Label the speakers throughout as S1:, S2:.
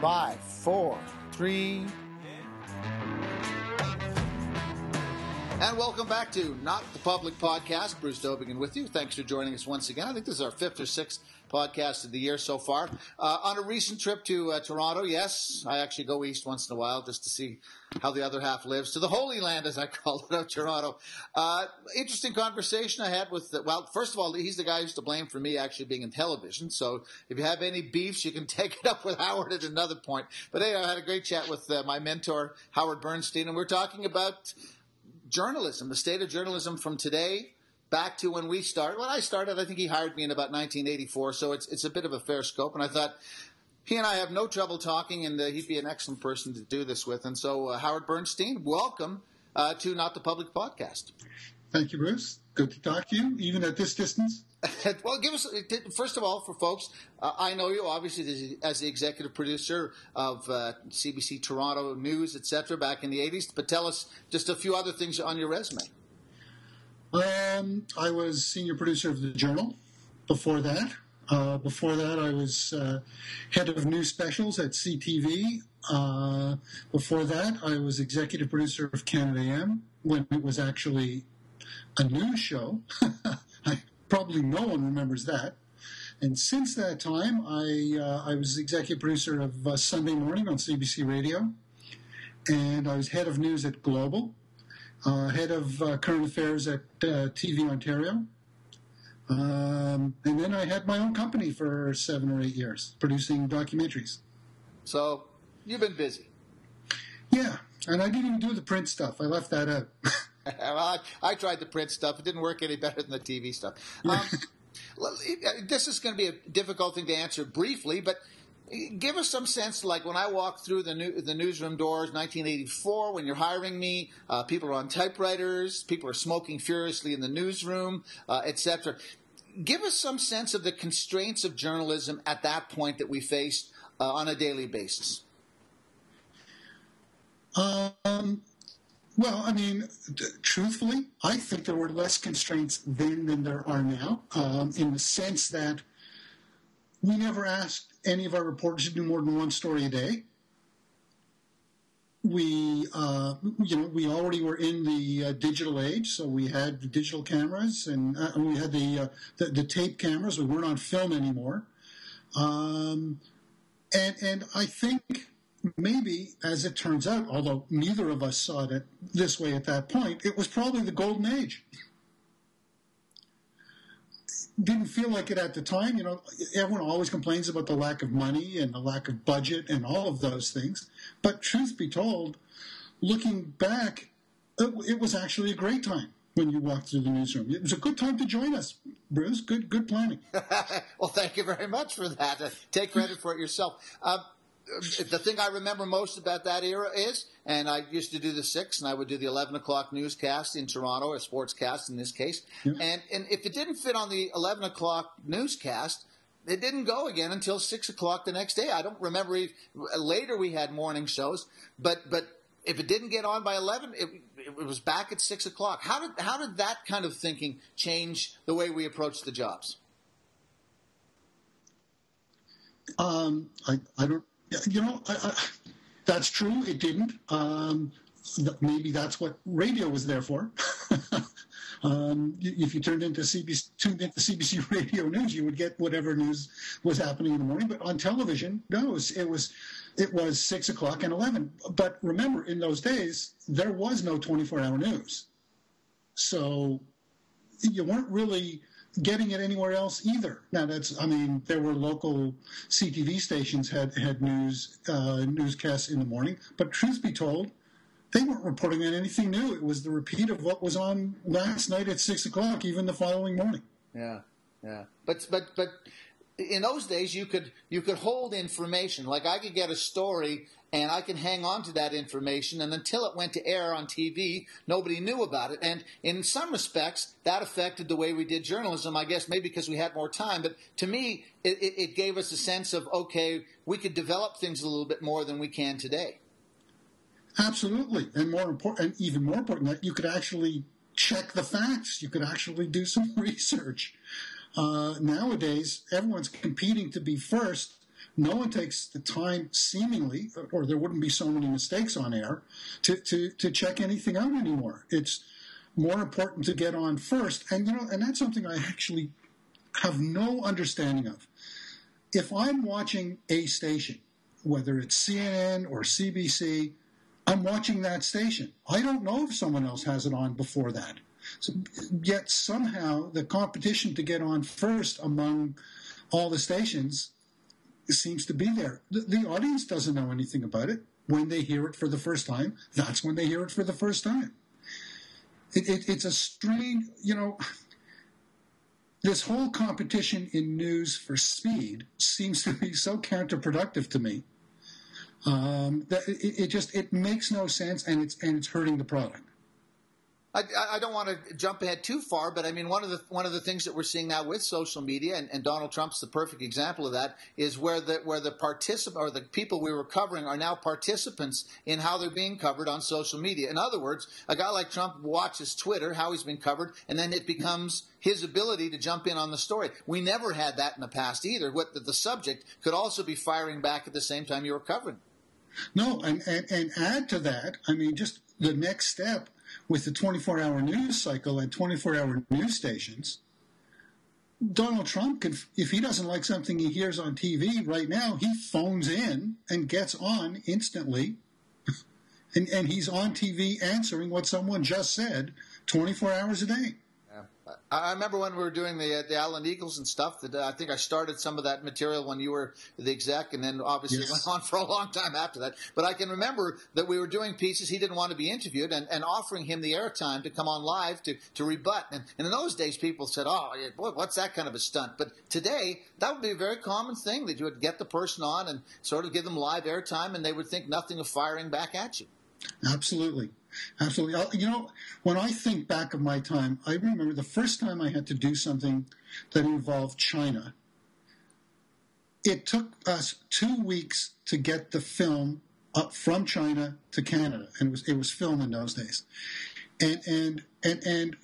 S1: Five, four, three. And welcome back to Not the Public Podcast. Bruce Dowbiggin with you. Thanks for joining us once again. I think this is our fifth or sixth podcast of the year so far. Uh, on a recent trip to uh, Toronto, yes, I actually go east once in a while just to see how the other half lives, to the Holy Land, as I call it, of Toronto. Uh, interesting conversation I had with, the, well, first of all, he's the guy who's to blame for me actually being in television. So if you have any beefs, you can take it up with Howard at another point. But anyway, I had a great chat with uh, my mentor, Howard Bernstein, and we're talking about journalism, the state of journalism from today back to when we started. When I started, I think he hired me in about 1984, so it's it's a bit of a fair scope. And I thought he and I have no trouble talking, and uh, he'd be an excellent person to do this with. And so, uh, Howard Bernstein, welcome uh, to Not the Public podcast.
S2: Thank you, Bruce. Good to talk to you, even at this distance.
S1: well, give us first of all for folks. Uh, I know you obviously as the executive producer of uh, CBC Toronto News, etc. Back in the '80s, but tell us just a few other things on your resume.
S2: Um, I was senior producer of the Journal. Before that, uh, before that, I was uh, head of news specials at CTV. Uh, before that, I was executive producer of Canada AM when it was actually a news show. I, probably no one remembers that. And since that time, I uh, I was executive producer of uh, Sunday Morning on CBC Radio, and I was head of news at Global, uh, head of uh, current affairs at uh, TV Ontario, um, and then I had my own company for seven or eight years, producing documentaries.
S1: So you've been busy.
S2: Yeah, and I didn't even do the print stuff. I left that out.
S1: well, I, I, tried the print stuff. It didn't work any better than the TV stuff. Um, this is going to be a difficult thing to answer briefly, but give us some sense. Like when I walked through the new, the newsroom doors, 1984, when you're hiring me, uh, people are on typewriters, people are smoking furiously in the newsroom, uh, etc. Give us some sense of the constraints of journalism at that point that we faced uh, on a daily basis.
S2: Um, well, I mean, truthfully, I think there were less constraints then than there are now, um, in the sense that we never asked any of our reporters to do more than one story a day. We, uh, you know, we already were in the uh, digital age, so we had the digital cameras and uh, we had the, uh, the, the tape cameras. We weren't on film anymore, um, and and I think maybe, as it turns out, although neither of us saw it this way at that point, it was probably the golden age. Didn't feel like it at the time. You know, everyone always complains about the lack of money and the lack of budget and all of those things. But truth be told, looking back, it, was actually a great time when you walked through the newsroom. It was a good time to join us, Bruce. Good, good planning.
S1: well, thank you very much for that. Take credit for it yourself. Uh, the thing I remember most about that era is, and I used to do the six, and I would do the eleven o'clock newscast in Toronto, a sportscast in this case, and and if it didn't fit on the eleven o'clock newscast, it didn't go again until six o'clock the next day. I don't remember. If, later we had morning shows, but but if it didn't get on by eleven, it, it was back at six o'clock. How did how did that kind of thinking change the way we approach the jobs?
S2: Um, I, I don't you know, I, I, that's true. It didn't. Um, maybe that's what radio was there for. um, if you turned into CBC, tuned into CBC Radio News, you would get whatever news was happening in the morning. But on television, no, it was it was, it was six o'clock and eleven. But remember, in those days, there was no twenty-four hour news, so you weren't really getting it anywhere else either. Now that's, I mean, there were local CTV stations had had news uh, newscasts in the morning, but truth be told, they weren't reporting on anything new. It was the repeat of what was on last night at six o'clock, even the following morning.
S1: Yeah, yeah, but but but in those days you could you could hold information. Like i could get a story and i can hang on to that information and until it went to air on tv nobody knew about it. And in some respects that affected the way we did journalism i guess maybe because we had more time. But to me it, it, it gave us a sense of okay we could develop things a little bit more than we can today.
S2: Absolutely. And more important and even more important that you could actually check the facts. You could actually do some research uh, nowadays, everyone's competing to be first no one takes the time, seemingly, or there wouldn't be so many mistakes on air, to, to, to check anything out anymore. It's more important to get on first. And, you know, and that's something I actually have no understanding of. If I'm watching a station, whether it's CNN or CBC, I'm watching that station. I don't know if someone else has it on before that. So, yet somehow the competition to get on first among all the stations seems to be there. The, the, audience doesn't know anything about it. When they hear it for the first time, that's when they hear it for the first time. It, it, it's a strange, you know, this whole competition in news for speed seems to be so counterproductive to me um, that it, it just it makes no sense and it's and it's hurting the product.
S1: I, I, don't want to jump ahead too far, but I mean one of the one of the things that we're seeing now with social media, and, and Donald Trump's the perfect example of that, is where the where the participant or the people we were covering are now participants in how they're being covered on social media. In other words, a guy like Trump watches Twitter, how he's been covered, and then it becomes his ability to jump in on the story. We never had that in the past either. What the, the subject could also be firing back at the same time you were covering.
S2: No, and, and, and add to that, I mean, just the next step with the 24 hour news cycle at 24 hour news stations, Donald Trump can, if he doesn't like something he hears on TV right now, he phones in and gets on instantly. and, and he's on TV answering what someone just said 24 hours a day.
S1: I remember when we were doing the uh, the Alan Eagleson and stuff. That uh, I think I started some of that material when you were the exec, and then obviously yes. went on for a long time after that. But I can remember that we were doing pieces. He didn't want to be interviewed, and, and offering him the airtime to come on live to to rebut. And, and in those days, people said, "Oh, boy, what's that kind of a stunt?" But today, that would be a very common thing that you would get the person on and sort of give them live airtime, and they would think nothing of firing back at you.
S2: Absolutely. Absolutely. You know, when I think back of my time, I remember the first time I had to do something that involved China. It took us two weeks to get the film up from China to Canada, and it was it was film in those days. And and and and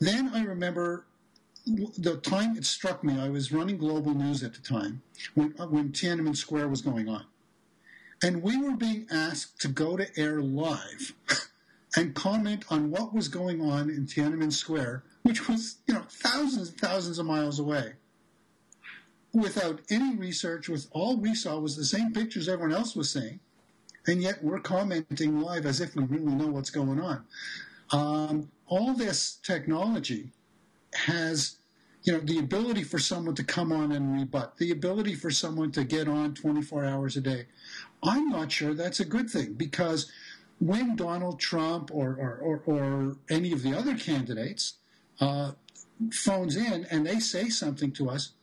S2: then I remember the time it struck me. I was running global news at the time when when Tiananmen Square was going on, and we were being asked to go to air live. and comment on what was going on in Tiananmen Square, which was, you know, thousands and thousands of miles away. Without any research, with all we saw was the same pictures everyone else was seeing, and yet we're commenting live as if we really know what's going on. Um, all this technology has, you know, the ability for someone to come on and rebut, the ability for someone to get on 24 hours a day. I'm not sure that's a good thing because when Donald Trump or, or, or, or any of the other candidates uh, phones in and they say something to us,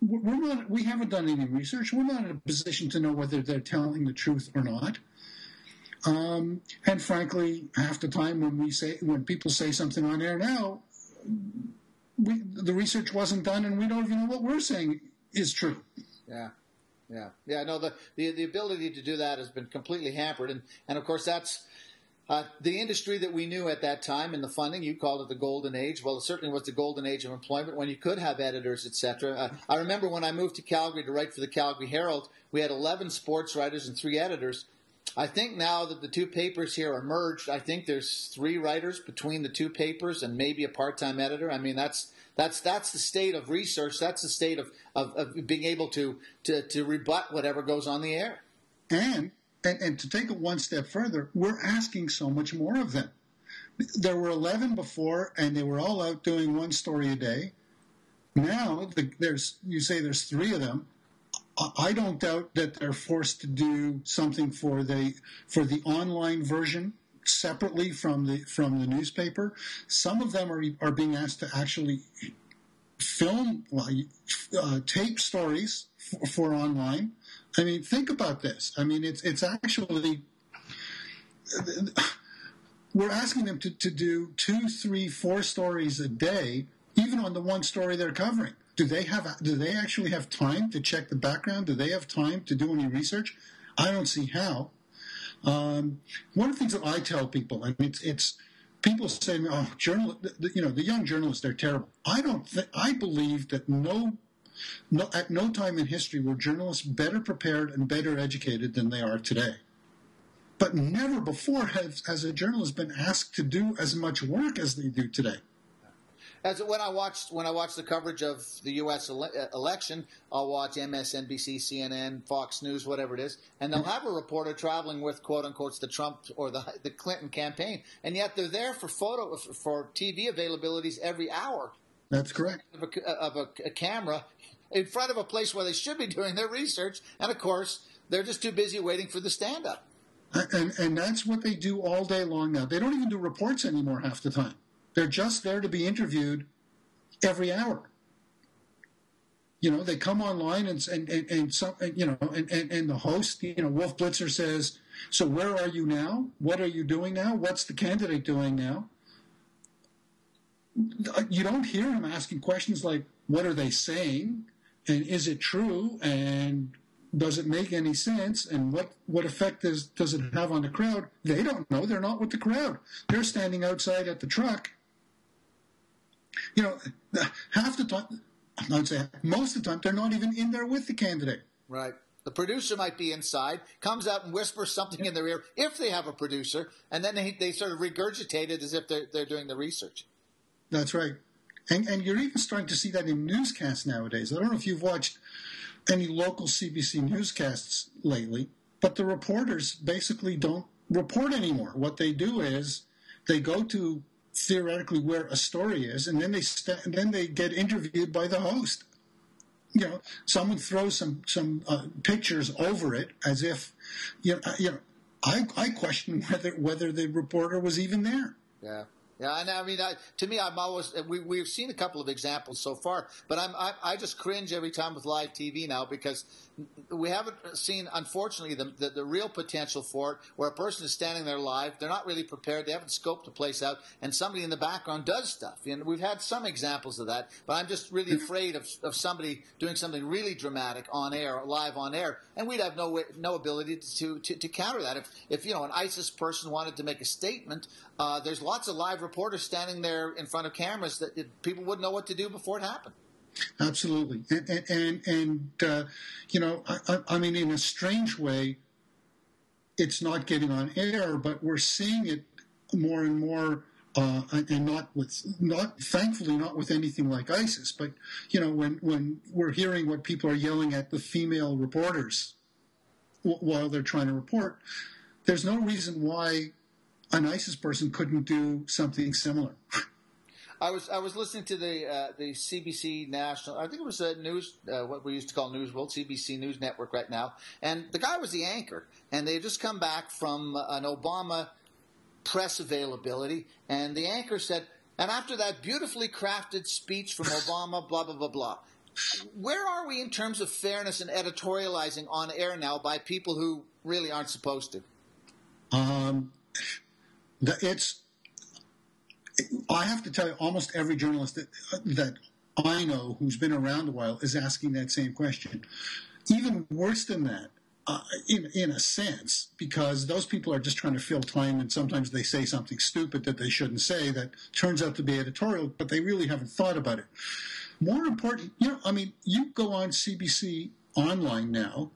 S2: we're not, we haven't done any research. We're not in a position to know whether they're telling the truth or not. Um, and frankly, half the time when we say when people say something on air now, we, the research wasn't done, and we don't even know what we're saying is true.
S1: Yeah. Yeah, yeah. No, the, the the ability to do that has been completely hampered, and and of course that's uh, the industry that we knew at that time and the funding. You called it the golden age. Well, it certainly was the golden age of employment when you could have editors, etc. Uh, I remember when I moved to Calgary to write for the Calgary Herald, we had 11 sports writers and three editors. I think now that the two papers here are merged, I think there's three writers between the two papers and maybe a part-time editor. I mean, that's that's that's the state of research. That's the state of, of, of being able to, to to rebut whatever goes on the air.
S2: And, and and to take it one step further, we're asking so much more of them. There were eleven before, and they were all out doing one story a day. Now the, there's you say there's three of them. I don't doubt that they're forced to do something for the for the online version separately from the from the newspaper. Some of them are are being asked to actually film uh, tape stories for, for, online. I mean, think about this. I mean, it's it's actually we're asking them to, to do two, three, four stories a day, even on the one story they're covering. Do they have? Do they actually have time to check the background? Do they have time to do any research? I don't see how. Um, one of the things that I tell people, and it's, it's people say, "Oh, journal, you know, the young journalists they're terrible." I don't. Th- I believe that no No, at no time in history were journalists better prepared and better educated than they are today. But never before has a journalist been asked to do as much work as they do today.
S1: As when I watch when I watched the coverage of the U.S. Ele- uh, election, I'll watch MSNBC, CNN, Fox News, whatever it is, and they'll have a reporter traveling with quote unquote the Trump or the the Clinton campaign, and yet they're there for photo for TV availabilities every hour.
S2: That's correct.
S1: Of a, of a, a camera in front of a place where they should be doing their research, and of course they're just too busy waiting for the stand up.
S2: And and that's what they do all day long now. They don't even do reports anymore half the time. They're just there to be interviewed every hour. You know, they come online and and and, and some you know and, and, and the host, you know, Wolf Blitzer says, "So where are you now? What are you doing now? What's the candidate doing now?" You don't hear him asking questions like, "What are they saying?" and "Is it true?" and does it make any sense and what, what effect does, does it have on the crowd they don't know they're not with the crowd they're standing outside at the truck you know, half the time, I would say most of the time, they're not even in there with the candidate.
S1: Right. The producer might be inside, comes out and whispers something in their ear, if they have a producer, and then they, they sort of regurgitate it as if they're, they're doing the research.
S2: That's right. And, and you're even starting to see that in newscasts nowadays. I don't know if you've watched any local CBC newscasts lately, but the reporters basically don't report anymore. What they do is they go to theoretically where a story is, and then they st- and then they get interviewed by the host. You know, someone throws some some uh, pictures over it as if, you know, you know, I I question whether whether the reporter was even there.
S1: Yeah. Yeah, and I mean, I, to me, I'm always we we've seen a couple of examples so far, but I'm I, I just cringe every time with live TV now because we haven't seen, unfortunately, the, the, the real potential for it, where a person is standing there live, they're not really prepared, they haven't scoped the place out, and somebody in the background does stuff. And we've had some examples of that, but I'm just really afraid of, of somebody doing something really dramatic on air, live on air, and we'd have no way, no ability to, to, to counter that. If, if you know an ISIS person wanted to make a statement, uh, there's lots of live reporters standing there in front of cameras that it, people wouldn't know what to do before it happened.
S2: Absolutely, and and and, uh, you know, I, I, mean, in a strange way, it's not getting on air, but we're seeing it more and more, uh, and not with not thankfully not with anything like ISIS, but you know, when when we're hearing what people are yelling at the female reporters while they're trying to report, there's no reason why an ISIS person couldn't do something similar.
S1: I was I was listening to the uh, the CBC national. I think it was a news uh, what we used to call News World CBC News Network right now, and the guy was the anchor, and they had just come back from an Obama press availability, and the anchor said, and after that beautifully crafted speech from Obama, blah blah blah blah. Where are we in terms of fairness and editorializing on air now by people who really aren't supposed to?
S2: Um, it's I have to tell you, almost every journalist that, that I know who's been around a while is asking that same question. Even worse than that, uh, in in a sense, because those people are just trying to fill time, and sometimes they say something stupid that they shouldn't say that turns out to be editorial, but they really haven't thought about it. More important, you know, I mean, you go on CBC online now,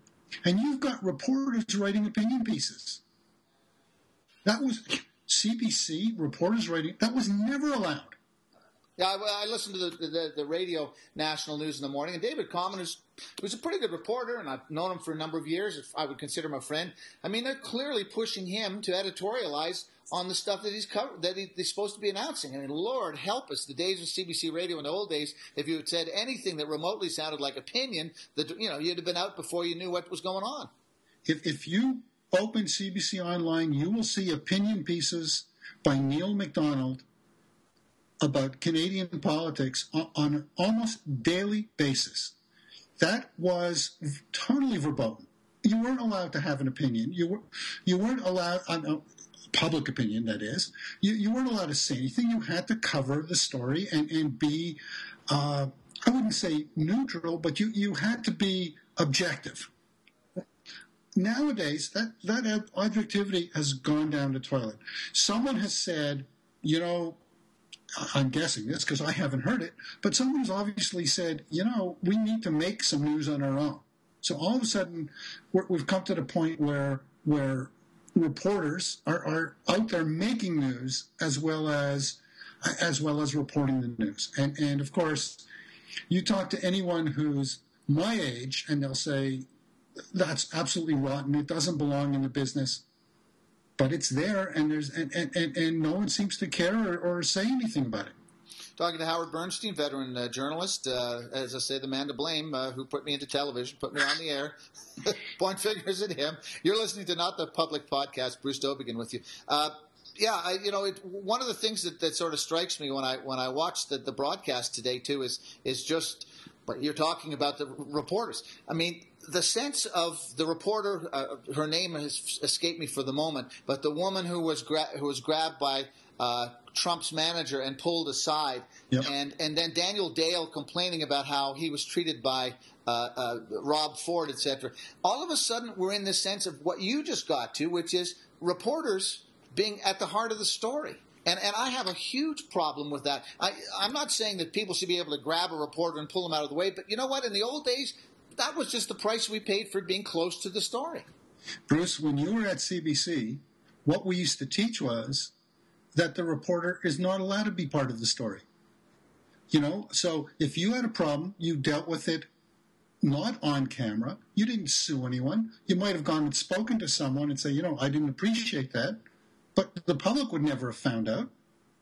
S2: and you've got reporters writing opinion pieces. That was CBC reporters writing that was never allowed.
S1: Yeah, I, I listened to the, the, the, radio national news in the morning, and David Common is who's a pretty good reporter, and I've known him for a number of years. If I would consider him a friend. I mean, they're clearly pushing him to editorialize on the stuff that he's covered, that he, he's supposed to be announcing. I mean, Lord help us, the days of CBC radio in the old days, if you had said anything that remotely sounded like opinion, that you know you'd have been out before you knew what was going on.
S2: If if you open CBC Online, you will see opinion pieces by Neil MacDonald about Canadian politics on an almost daily basis. That was totally verboten. You weren't allowed to have an opinion. You were you weren't allowed uh, public opinion. That is, you, you weren't allowed to say anything. You had to cover the story and and be. Uh, I wouldn't say neutral, but you, you had to be objective nowadays that that objectivity has gone down the toilet. Someone has said, you know, I'm guessing this because I haven't heard it, but someone's obviously said, you know, we need to make some news on our own. So all of a sudden, we have come to the point where where reporters are, are out there making news as well as as well as reporting the news. And and of course, you talk to anyone who's my age, and they'll say that's absolutely rotten. It doesn't belong in the business but it's there, and there's and, and, and, and no one seems to care or, or, say anything about it.
S1: Talking to Howard Bernstein, veteran uh, journalist, uh, as I say, the man to blame, uh, who put me into television, put me on the air. Point fingers at him. You're listening to Not the Public Podcast. Bruce Dowbiggin with you. Uh, yeah, I, you know, it, one of the things that, that sort of strikes me when I when I watch the, the broadcast today too is is just you're talking about the reporters. I mean, the sense of the reporter, uh, her name has escaped me for the moment, but the woman who was gra- who was grabbed by uh, Trump's manager and pulled aside, yep. and and then Daniel Dale complaining about how he was treated by uh, uh, Rob Ford, etc. All of a sudden, we're in the sense of what you just got to, which is reporters being at the heart of the story. And, and I have a huge problem with that. I, I'm not saying that people should be able to grab a reporter and pull them out of the way, but you know what? In the old days, that was just the price we paid for being close to the story.
S2: Bruce, when you were at CBC, what we used to teach was that the reporter is not allowed to be part of the story. You know, so if you had a problem, you dealt with it not on camera. You didn't sue anyone. You might have gone and spoken to someone and say, you know, I didn't appreciate that, but the public would never have found out.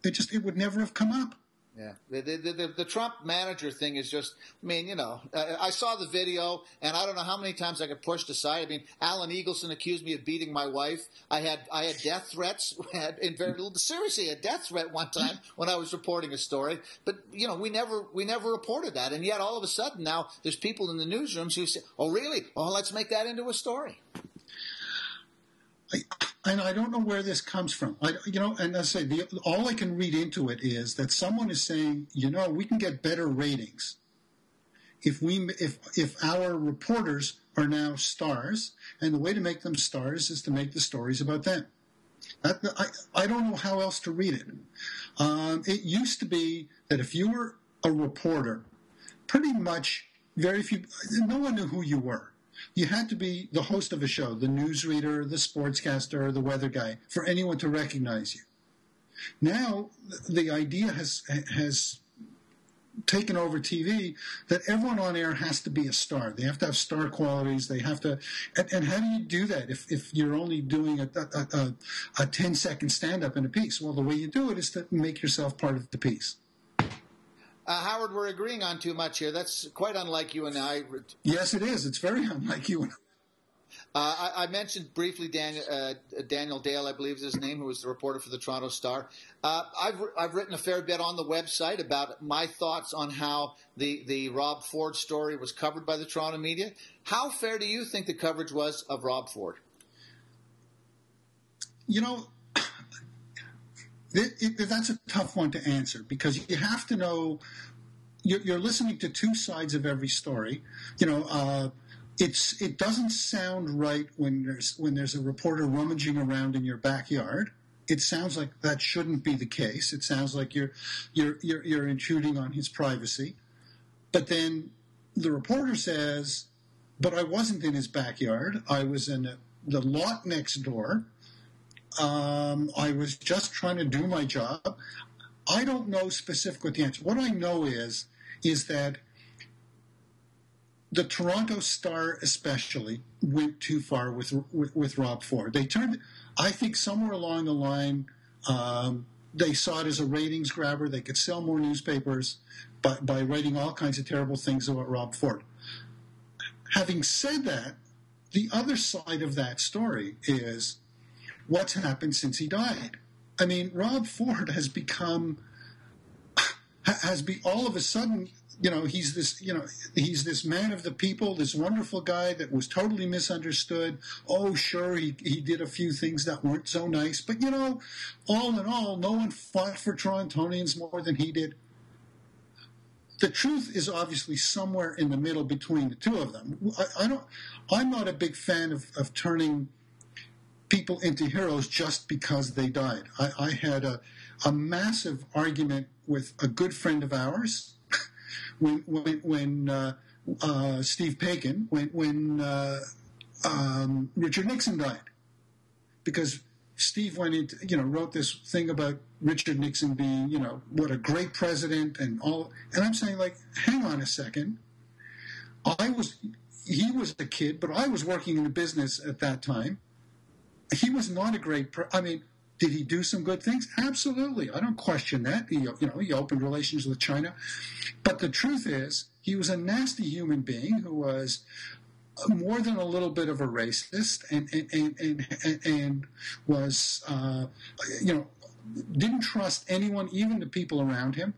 S2: It just it would never have come up.
S1: Yeah, the, the, the, the, Trump manager thing is just, I mean, you know, I saw the video and I don't know how many times I got pushed aside. I mean, Alan Eagleson accused me of beating my wife. I had, I had death threats, in very seriously, a death threat one time when I was reporting a story. But, you know, we never, we never reported that. And yet all of a sudden now there's people in the newsrooms who say, oh, really? Oh, let's make that into a story.
S2: I, and I don't know where this comes from. I, you know, and I say the, all I can read into it is that someone is saying, you know, we can get better ratings if we if if our reporters are now stars, and the way to make them stars is to make the stories about them. That, I, I don't know how else to read it. Um, it used to be that if you were a reporter, pretty much very few, no one knew who you were you had to be the host of a show, the newsreader, the sportscaster, the weather guy, for anyone to recognize you. Now, the idea has has taken over TV that everyone on air has to be a star. They have to have star qualities. They have to, and, and how do you do that if, if you're only doing a, a, a, a 10 second stand up in a piece? Well, the way you do it is to make yourself part of the piece.
S1: Uh, Howard, we're agreeing on too much here. That's quite unlike you and I.
S2: Yes, it is. It's very unlike you and I.
S1: Uh, I, I, mentioned briefly Daniel, uh, Daniel, Dale, I believe is his name, who was the reporter for the Toronto Star. Uh, I've, I've written a fair bit on the website about my thoughts on how the, the Rob Ford story was covered by the Toronto media. How fair do you think the coverage was of Rob Ford?
S2: You know, it, it, that's a tough one to answer because you have to know you're, you're listening to two sides of every story. You know, uh, it's it doesn't sound right when there's when there's a reporter rummaging around in your backyard. It sounds like that shouldn't be the case. It sounds like you're you're you're, you're intruding on his privacy. But then the reporter says, "But I wasn't in his backyard. I was in a, the lot next door." Um, I was just trying to do my job. I don't know specifically what the answer. What I know is is that the Toronto Star, especially, went too far with with, with Rob Ford. They turned, I think, somewhere along the line, um, they saw it as a ratings grabber. They could sell more newspapers by, by writing all kinds of terrible things about Rob Ford. Having said that, the other side of that story is what's happened since he died. I mean, Rob Ford has become has be all of a sudden, you know, he's this, you know, he's this man of the people, this wonderful guy that was totally misunderstood. Oh, sure, he he did a few things that weren't so nice, but you know, all in all, no one fought for Torontonians more than he did. The truth is obviously somewhere in the middle between the two of them. I, I don't. I'm not a big fan of, of turning people into heroes just because they died. I, I had a a massive argument with a good friend of ours when when when uh, uh, Steve Paikin when when uh, um, Richard Nixon died. Because Steve went into you know wrote this thing about Richard Nixon being you know what a great president and all and I'm saying like hang on a second. I was he was a kid but I was working in the business at that time he was not a great pre- I mean did he do some good things? Absolutely. I don't question that. He, you know, he opened relations with China. But the truth is, he was a nasty human being who was more than a little bit of a racist and, and, and, and, and was, uh, you know, didn't trust anyone, even the people around him.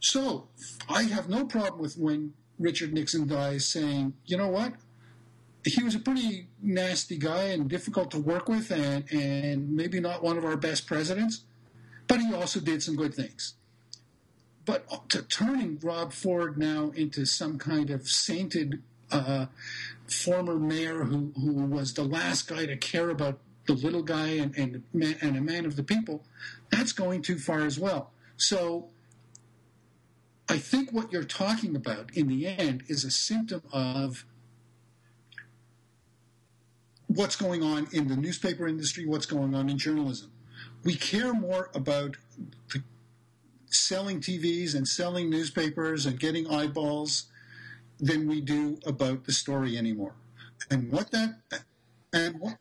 S2: So I have no problem with when Richard Nixon dies saying, you know what? He was a pretty nasty guy and difficult to work with, and, and maybe not one of our best presidents, but he also did some good things. But to turning Rob Ford now into some kind of sainted uh, former mayor who, who was the last guy to care about the little guy and, and, and a man of the people, that's going too far as well. So I think what you're talking about in the end is a symptom of what's going on in the newspaper industry, what's going on in journalism. We care more about selling TVs and selling newspapers and getting eyeballs than we do about the story anymore. And what that and what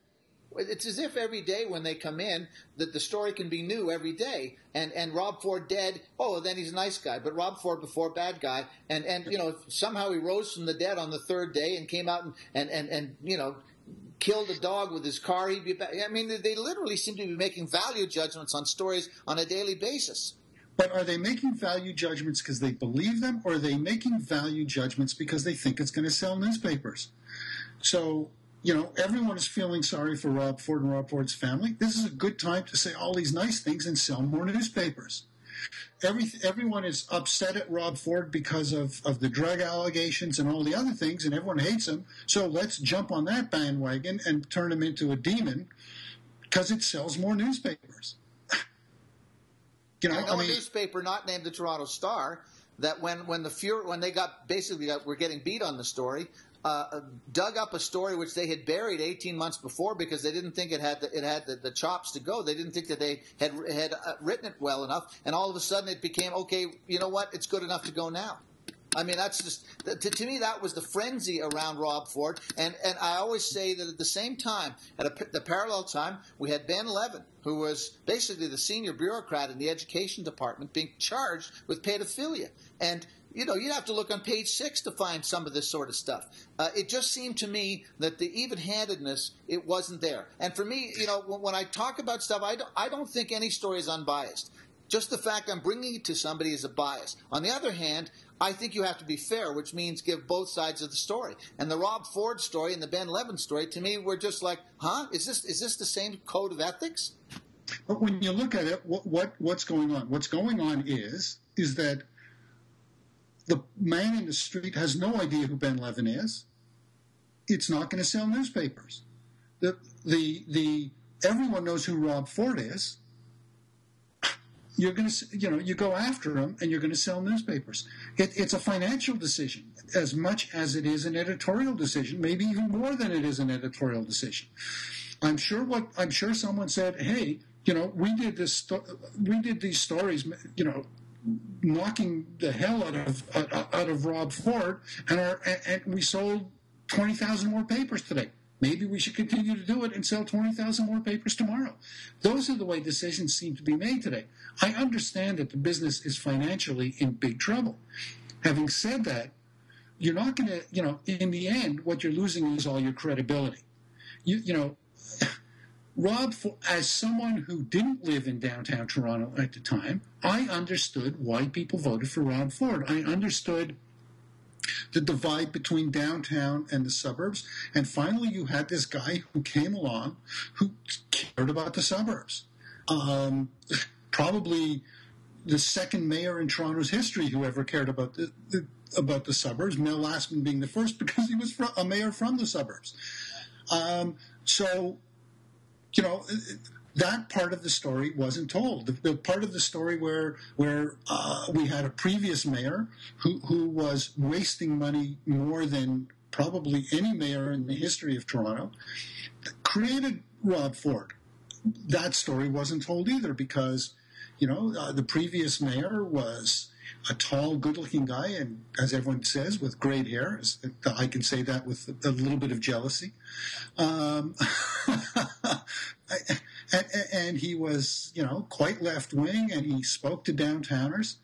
S1: it's as if every day when they come in that the story can be new every day and and rob ford dead oh then he's a nice guy but rob ford before bad guy and and you know somehow he rose from the dead on the third day and came out and and and, and you know killed a dog with his car, he'd be back. I mean, they literally seem to be making value judgments on stories on a daily basis.
S2: But are they making value judgments because they believe them, or are they making value judgments because they think it's going to sell newspapers? So, you know, everyone is feeling sorry for Rob Ford and Rob Ford's family. This is a good time to say all these nice things and sell more newspapers. Every, everyone is upset at Rob Ford because of, of the drug allegations and all the other things, and everyone hates him. So let's jump on that bandwagon and turn him into a demon because it sells more newspapers.
S1: you know, I know I mean, a newspaper not named the Toronto Star that when when the Fuhrer, when they got basically got, were getting beat on the story, uh, dug up a story which they had buried 18 months before because they didn't think it had the, it had the, the chops to go. They didn't think that they had had uh, written it well enough, and all of a sudden it became okay. You know what? It's good enough to go now. I mean, that's just to, to, me that was the frenzy around Rob Ford, and and I always say that at the same time, at a, the parallel time, we had Ben Levin, who was basically the senior bureaucrat in the education department, being charged with pedophilia, and you know, you'd have to look on page six to find some of this sort of stuff. Uh, it just seemed to me that the even-handedness it wasn't there. And for me, you know, when, when I talk about stuff, I don't, I don't think any story is unbiased. Just the fact I'm bringing it to somebody is a bias. On the other hand, I think you have to be fair, which means give both sides of the story. And the Rob Ford story and the Ben Levin story, to me, were just like, huh? Is this is this the same code of ethics?
S2: But when you look at it, what, what what's going on? What's going on is is that the man in the street has no idea who Ben Levin is. It's not going to sell newspapers. The, the, the, everyone knows who Rob Ford is. You're going to, you know, you go after them and you're going to sell newspapers. It, it's a financial decision as much as it is an editorial decision, maybe even more than it is an editorial decision. I'm sure what I'm sure someone said, "Hey, you know, we did this, we did these stories, you know, knocking the hell out of out of Rob Ford, and our and we sold twenty thousand more papers today. Maybe we should continue to do it and sell twenty thousand more papers tomorrow. Those are the way decisions seem to be made today. I understand that the business is financially in big trouble. Having said that, you're not going to, you know, in the end, what you're losing is all your credibility. You, you know, Rob, as someone who didn't live in downtown Toronto at the time, I understood why people voted for Rob Ford. I understood the divide between downtown and the suburbs. And finally, you had this guy who came along who cared about the suburbs. Um, probably the second mayor in Toronto's history who ever cared about the, the about the suburbs. Mel Lastman being the first because he was a mayor from the suburbs. Um, so you know, that part of the story wasn't told. The, the part of the story where where uh, we had a previous mayor who who was wasting money more than probably any mayor in the history of Toronto created Rob Ford. That story wasn't told either because you know uh, the previous mayor was a tall, good-looking guy, and as everyone says, with great hair. I can say that with a little bit of jealousy. Um, and, and, he was, you know, quite left-wing, and he spoke to downtowners.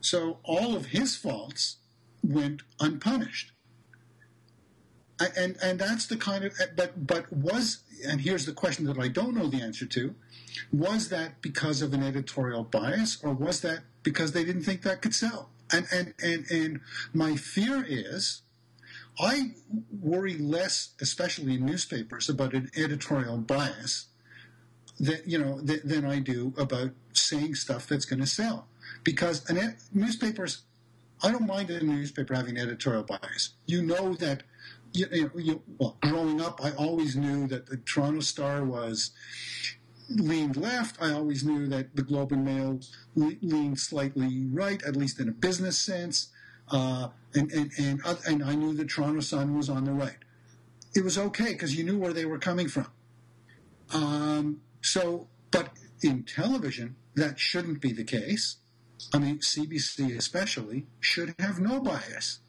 S2: So all of his faults went unpunished. And and that's the kind of but but was and here's the question that I don't know the answer to was that because of an editorial bias or was that because they didn't think that could sell. And and and and my fear is, I worry less, especially in newspapers, about an editorial bias that you know th- than I do about saying stuff that's going to sell. Because an ed- newspapers, I don't mind a newspaper having editorial bias. You know that. You, you, you, well, growing up, I always knew that the Toronto Star was leaned left. I always knew that the Globe and Mail leaned slightly right, at least in a business sense. Uh, and, and, and, and I knew the Toronto Sun was on the right. It was okay because you knew where they were coming from. Um, so, but in television, that shouldn't be the case. I mean, CBC especially should have no bias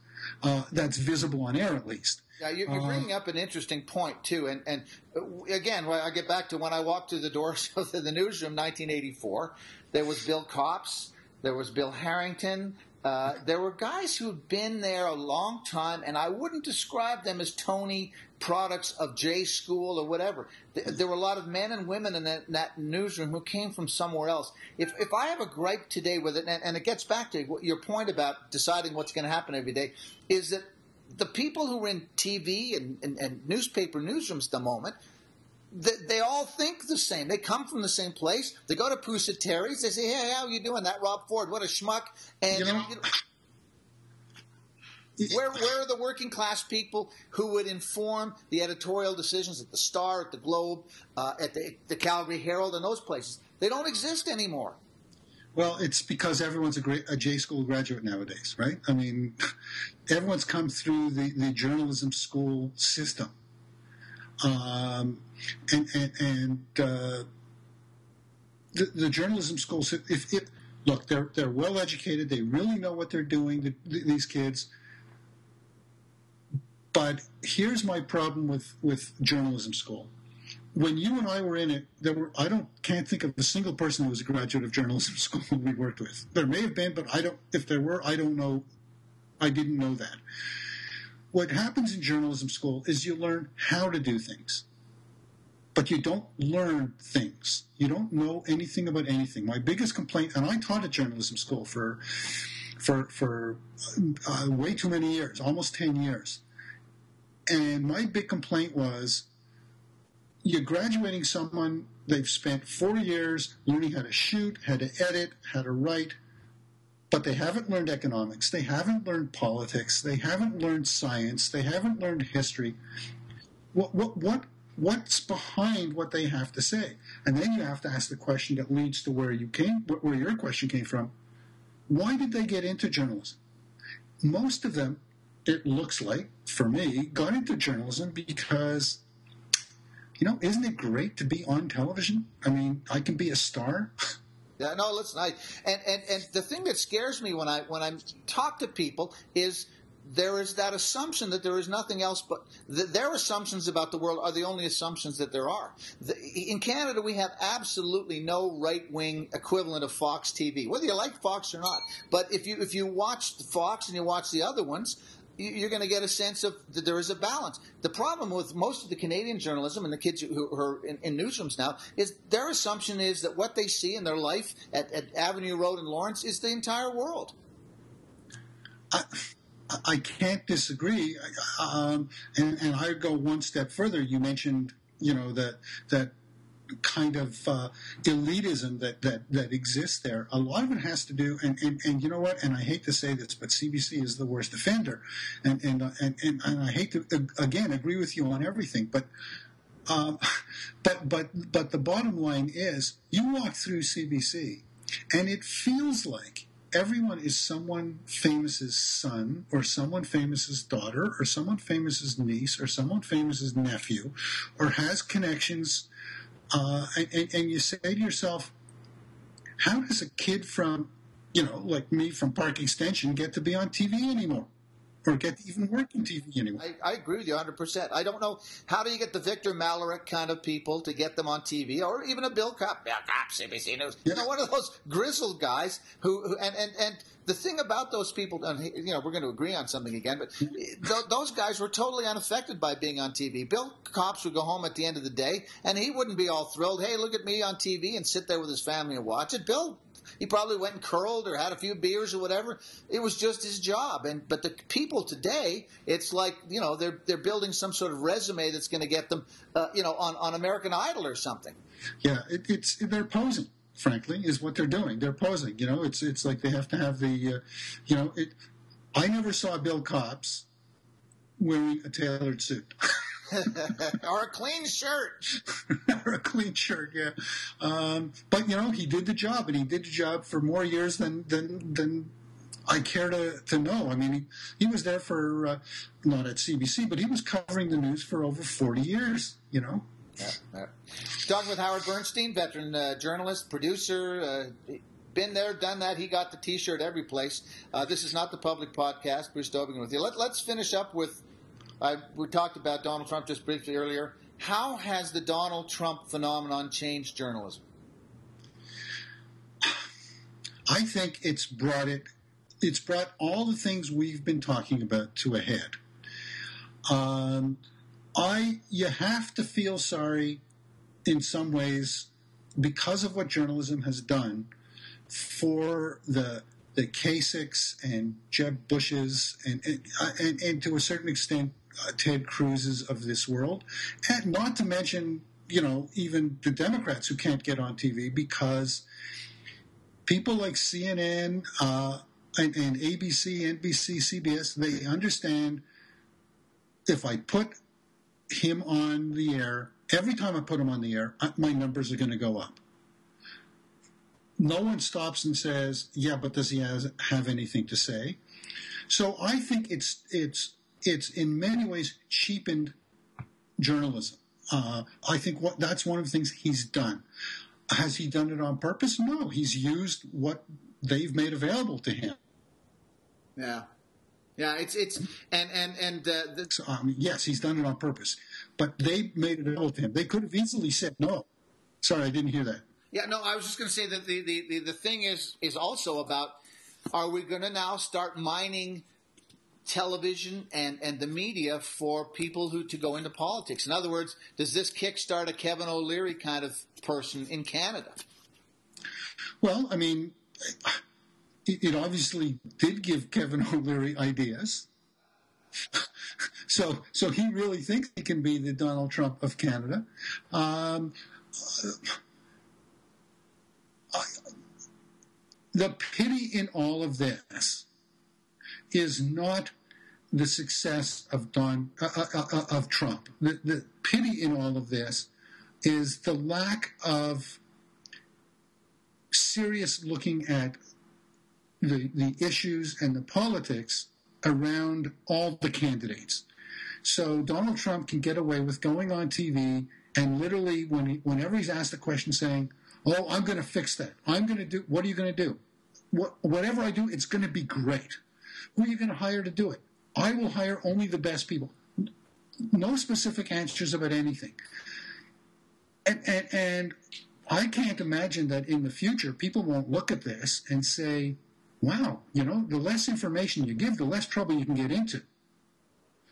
S2: uh, that's visible on air at least.
S1: Yeah, you're, you're bringing uh, up an interesting point too, and and uh, again, I get back to when I walked through the doors of the newsroom, 1984. There was Bill Copps, there was Bill Harrington. Uh, there were guys who'd been there a long time, and I wouldn't describe them as Tony products of J School or whatever. There were a lot of men and women in that, in that newsroom who came from somewhere else. If, if I have a gripe today with it, and, and it gets back to your point about deciding what's going to happen every day, is that the people who are in TV and, and, and newspaper newsrooms at the moment, they, they, all think the same. They come from the same place. They go to Pusateri's. They say, "Hey, how are you doing? That Rob Ford, what a schmuck!" And you know, you know, where where are the working class people who would inform the editorial decisions at the Star, at the Globe, uh, at the, the Calgary Herald, and those places? They don't exist anymore.
S2: Well, it's because everyone's a, great, a J school graduate nowadays, right? I mean, everyone's come through the, the journalism school system. Um, and and, and uh, the, the, journalism schools, if, if look, they're, they're well educated, they really know what they're doing, the, these kids. But here's my problem with, with journalism school when you and I were in it, there were I don't can't think of a single person who was a graduate of journalism school we worked with. There may have been, but I don't. If there were, I don't know. I didn't know that. What happens in journalism school is you learn how to do things, but you don't learn things. You don't know anything about anything. My biggest complaint, and I taught at journalism school for for for uh, way too many years, almost ten years, and my big complaint was you're graduating someone, they've spent four years learning how to shoot, how to edit, how to write, but they haven't learned economics, they haven't learned politics, they haven't learned science, they haven't learned history. What, what, what, what's behind what they have to say? And then you have to ask the question that leads to where you came, where your question came from. Why did they get into journalism? Most of them, it looks like, for me, got into journalism because you know, isn't it great to be on television? I mean, I can be a star.
S1: Yeah, no, listen, I and, and and the thing that scares me when I when I talk to people is there is that assumption that there is nothing else but the, their assumptions about the world are the only assumptions that there are. The, in Canada, we have absolutely no right wing equivalent of Fox TV, whether you like Fox or not. But if you if you watch Fox and you watch the other ones, you're going to get a sense of that there is a balance. The problem with most of the Canadian journalism and the kids who are in, in newsrooms now is their assumption is that what they see in their life at, at Avenue Road in Lawrence is the entire world.
S2: I, I can't disagree, um, and, and I go one step further. You mentioned, you know, that that kind of uh, elitism that, that, that exists there. A lot of it has to do, and, and, and you know what? And I hate to say this, but CBC is the worst offender. And, and, uh, and, and, and I hate to, again, agree with you on everything, but Um, but but but the bottom line is, you walk through CBC, and it feels like everyone is someone famous's son, or someone famous's daughter, or someone famous's niece, or someone famous's nephew, or has connections. Uh, and, and you say to yourself, how does a kid from, you know, like me from Park Extension get to be on TV anymore? Or get even work in TV anymore.
S1: I, I, agree with you 100%. I don't know how do you get the Victor Malarek kind of people to get them on TV or even a Bill Copp, Bill Copp, CBC News. Yeah. You know, one of those grizzled guys who, who and, and, and the thing about those people, and you know, we're going to agree on something again, but mm-hmm. th- those guys were totally unaffected by being on TV. Bill Copps would go home at the end of the day, and he wouldn't be all thrilled. Hey, look at me on TV, and sit there with his family and watch it. Bill he probably went and curled or had a few beers or whatever. It was just his job. And but the people today, it's like you know they're they're building some sort of resume that's going to get them, uh, you know, on, on American Idol or something.
S2: Yeah, it, it's they're posing. Frankly, is what they're doing. They're posing. You know, it's it's like they have to have the, uh, you know, it. I never saw Bill Copps wearing a tailored suit.
S1: or a clean shirt.
S2: or a clean shirt, yeah. Um, but you know, he did the job, and he did the job for more years than than than I care to, to know. I mean, he, he was there for uh, not at CBC, but he was covering the news for over forty years. You know.
S1: Yeah, yeah. Talking with Howard Bernstein, veteran uh, journalist, producer. Uh, been there, done that. He got the T-shirt every place. Uh, this is not the public podcast. Bruce Dowbiggin with you. Let, us finish up with I, we talked about Donald Trump just briefly earlier. How has the Donald Trump phenomenon changed journalism?
S2: I think it's brought it. It's brought all the things we've been talking about to a head. Um, I you have to feel sorry in some ways because of what journalism has done for the the Kasichs and Jeb Bushes and and, and, and to a certain extent uh, Ted Cruz's of this world, and not to mention, you know, even the Democrats who can't get on TV because people like CNN uh, and, and ABC, NBC, CBS, they understand if I put him on the air, every time I put him on the air, my numbers are going to go up. No one stops and says, "Yeah, but does he has, have anything to say?" So I think it's it's it's in many ways cheapened journalism. Uh, I think what that's one of the things he's done. Has he done it on purpose? No, he's used what they've made available to him.
S1: Yeah, yeah. It's it's and and and uh,
S2: the... so, um, yes, he's done it on purpose, but they made it available to him. They could have easily said no. Sorry, I didn't hear that.
S1: Yeah, no, I was just going to say that the, the, the, the thing is is also about are we going to now start mining television and, and the media for people who to go into politics. In other words, does this kickstart a Kevin O'Leary kind of person in Canada?
S2: Well, I mean, it obviously did give Kevin O'Leary ideas. so, so he really thinks he can be the Donald Trump of Canada. Um, the pity in all of this is not the success of Don uh, uh, uh, uh, of Trump. The, the pity in all of this is the lack of serious looking at the the issues and the politics around all the candidates. So Donald Trump can get away with going on TV and literally, when he, whenever he's asked a question, saying, "Oh, I'm going to fix that. I'm going to do. What are you going to do? What, whatever I do, it's going to be great." Who are you going to hire to do it? I will hire only the best people. No specific answers about anything. And, and, and I can't imagine that in the future people won't look at this and say, wow, you know, the less information you give, the less trouble you can get into.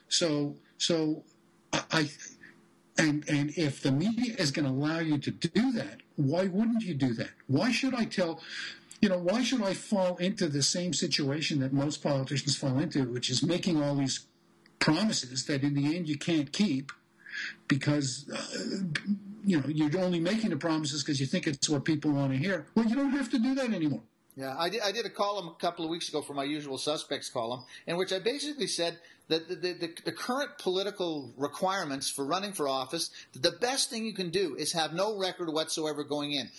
S2: So, so I, and and if the media is going to allow you to do that, why wouldn't you do that? Why should I tell? You know, why should I fall into the same situation that most politicians fall into, which is making all these promises that in the end you can't keep because, uh, you know, you're only making the promises because you think it's what people want to hear. Well, you don't have to do that anymore.
S1: Yeah, I did, I did a column a couple of weeks ago for my usual suspects column, in which I basically said that the, the, the, the current political requirements for running for office, the best thing you can do is have no record whatsoever going in.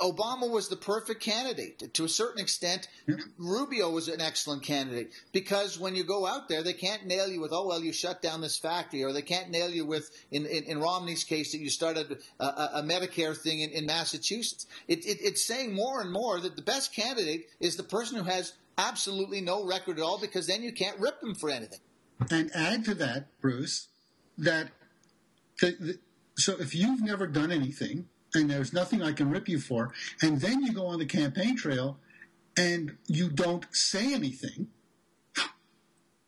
S1: Obama was the perfect candidate. To a certain extent, yeah. Rubio was an excellent candidate because when you go out there, they can't nail you with, oh, well, you shut down this factory, or they can't nail you with, in, in, in Romney's case, that you started a, a Medicare thing in, in Massachusetts. It, it, it's saying more and more that the best candidate is the person who has absolutely no record at all because then you can't rip them for anything.
S2: And add to that, Bruce, that the, the, so if you've never done anything, and there's nothing I can rip you for. And then you go on the campaign trail and you don't say anything.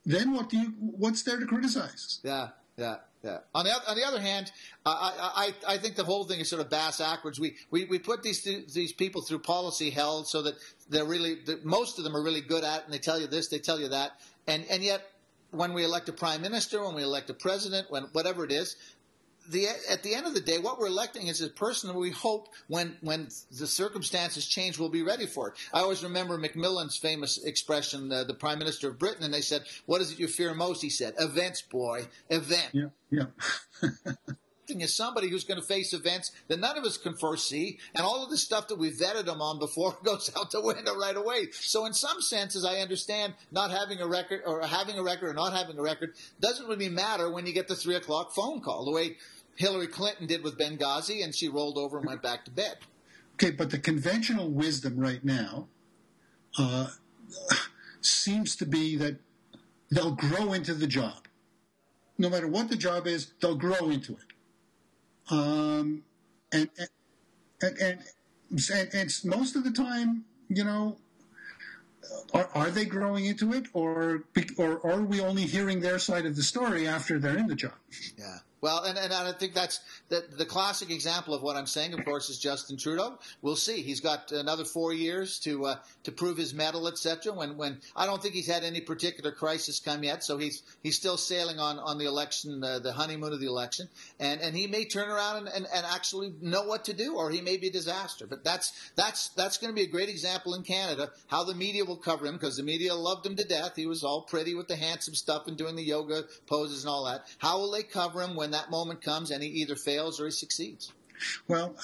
S2: Then what do you? What's there to criticize?
S1: Yeah, yeah. Yeah. On the, on the other hand, I, I, I think the whole thing is sort of bass backwards. We, we, we put these these people through policy hell so that they're really most of them are really good at, it and they tell you this, they tell you that, and and yet when we elect a prime minister, when we elect a president, when whatever it is, the, at the end of the day, what we're electing is a person we hope when, when the circumstances change, we'll be ready for it. I always remember Macmillan's famous expression, uh, the Prime Minister of Britain, and they said, What is it you fear most? He said, Events, boy, event.
S2: Yeah, yeah.
S1: is somebody who's going to face events that none of us can foresee, and all of the stuff that we vetted them on before goes out the window right away. So, in some senses, I understand not having a record or having a record or not having a record doesn't really matter when you get the three o'clock phone call. The way Hillary Clinton did with Benghazi, and she rolled over and went back to bed.
S2: Okay, but the conventional wisdom right now uh, seems to be that they'll grow into the job. No matter what the job is, they'll grow into it. Um, and, and, and, and, and most of the time, you know, are, are they growing into it, or, or, or are we only hearing their side of the story after they're in the job?
S1: Yeah. Well, and, and I think that's the, the classic example of what I'm saying. Of course, is Justin Trudeau. We'll see. He's got another four years to uh, to prove his mettle, etc. When when I don't think he's had any particular crisis come yet, so he's he's still sailing on on the election, uh, the honeymoon of the election, and and he may turn around and, and, and actually know what to do, or he may be a disaster. But that's that's that's going to be a great example in Canada how the media will cover him because the media loved him to death. He was all pretty with the handsome stuff and doing the yoga poses and all that. How will they cover him when when that moment comes and he either fails or he succeeds?
S2: Well,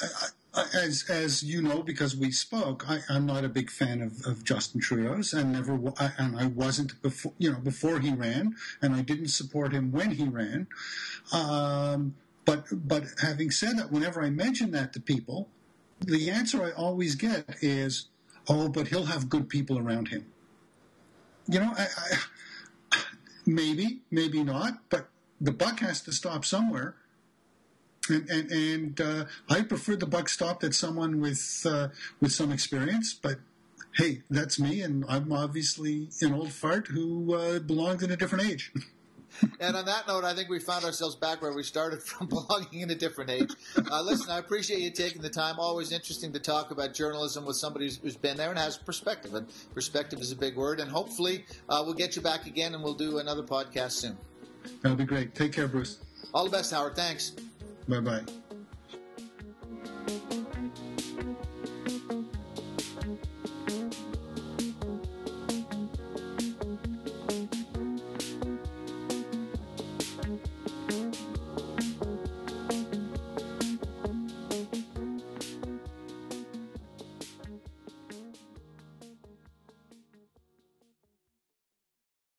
S2: as as you know, because we spoke, I, am not a big fan of, of Justin Trudeau's, and never, and I wasn't before, you know, before he ran, and I didn't support him when he ran. Um, but but having said that, whenever I mention that to people, the answer I always get is, "Oh, but he'll have good people around him." You know, I, I, maybe, maybe not, but the buck has to stop somewhere. And and, and uh, I prefer the buck stopped at someone with uh, with some experience, but hey, that's me, and I'm obviously an old fart who uh, belonged in a different age.
S1: and on that note, I think we found ourselves back where we started from belonging in a different age. Uh, listen, I appreciate you taking the time. Always interesting to talk about journalism with somebody who's been there and has perspective. And perspective is a big word. And hopefully, uh, we'll get you back again and we'll do another podcast soon.
S2: That'll be great. Take care, Bruce.
S1: All the best, Howard. Thanks.
S2: Bye bye.